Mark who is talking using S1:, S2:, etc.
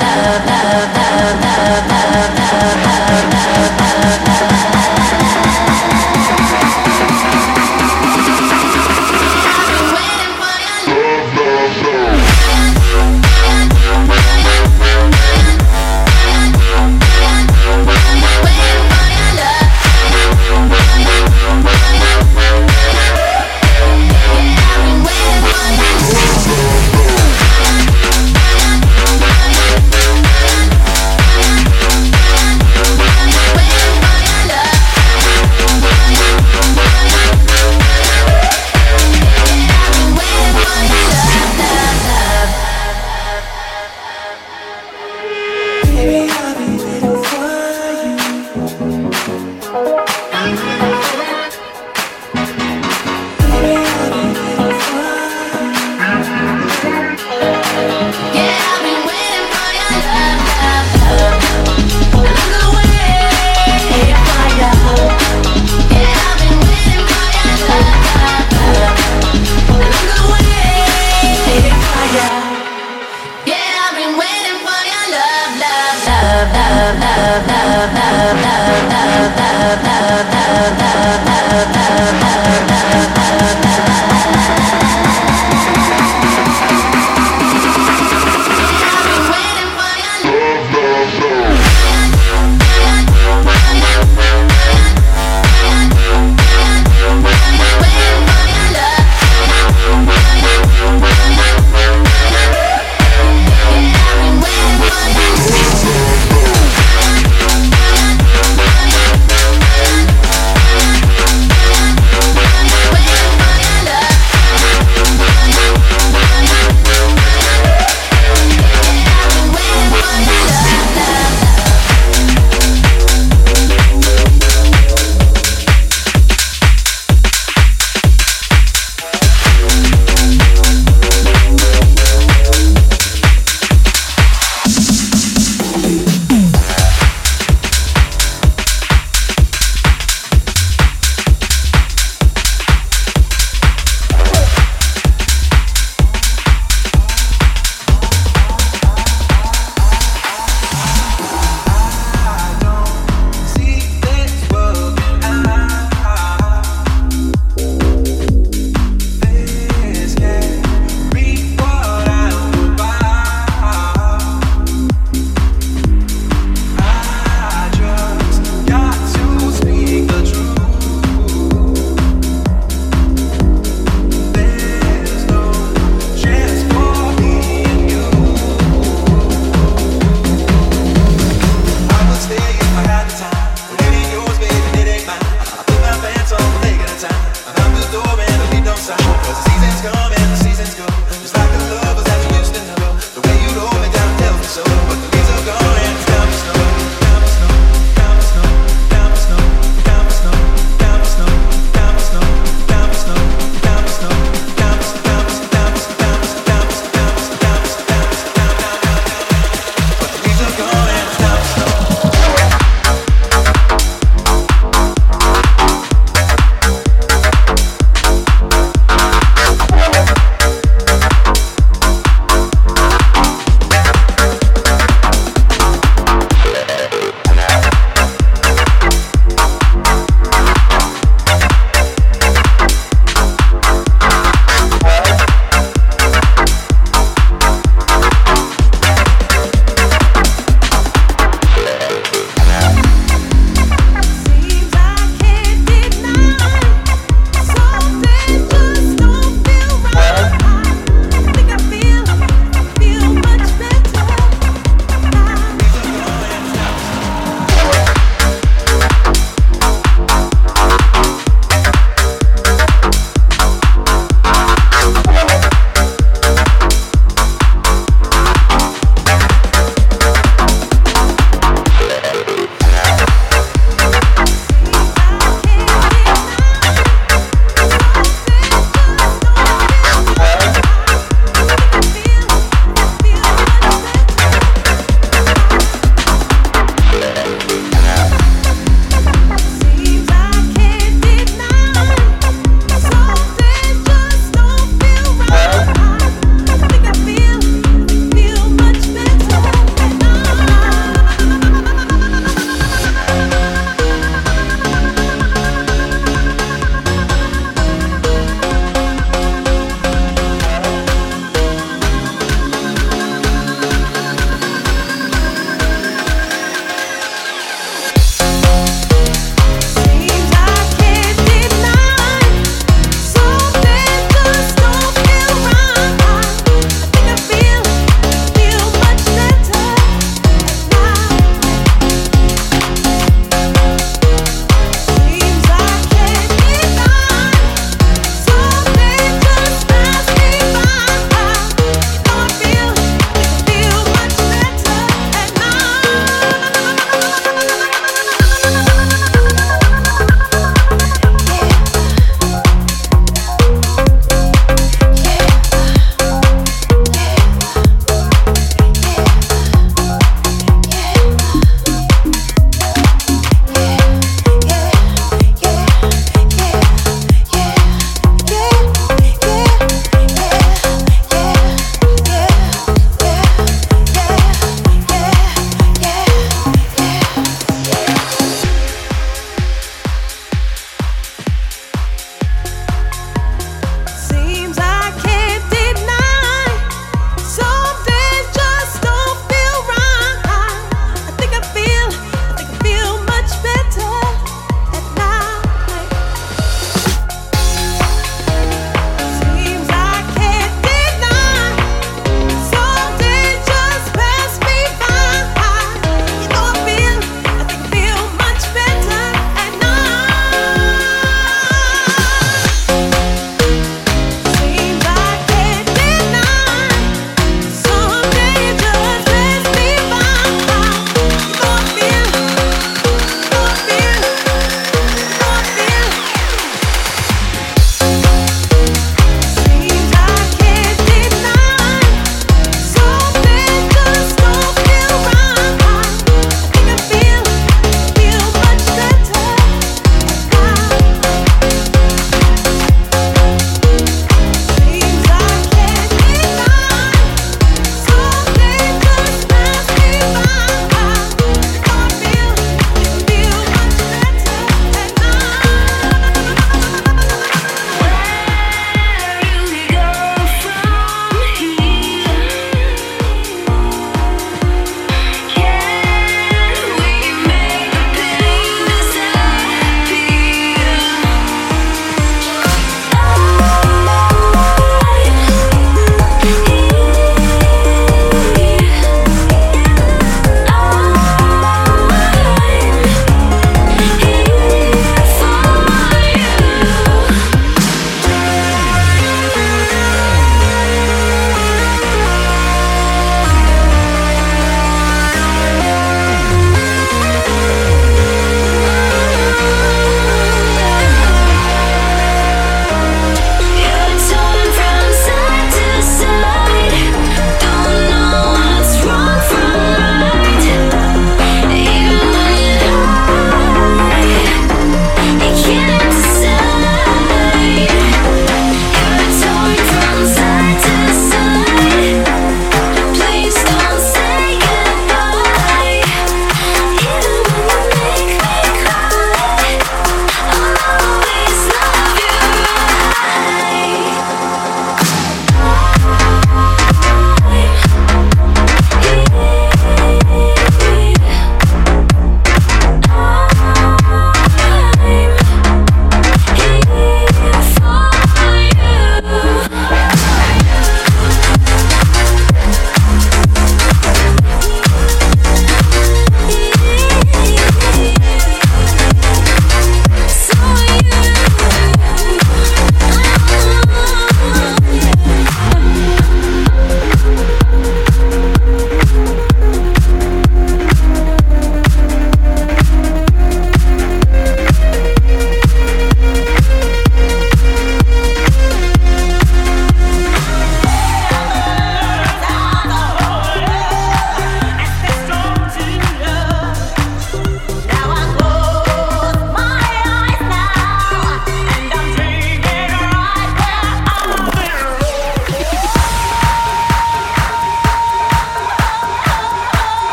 S1: love, love.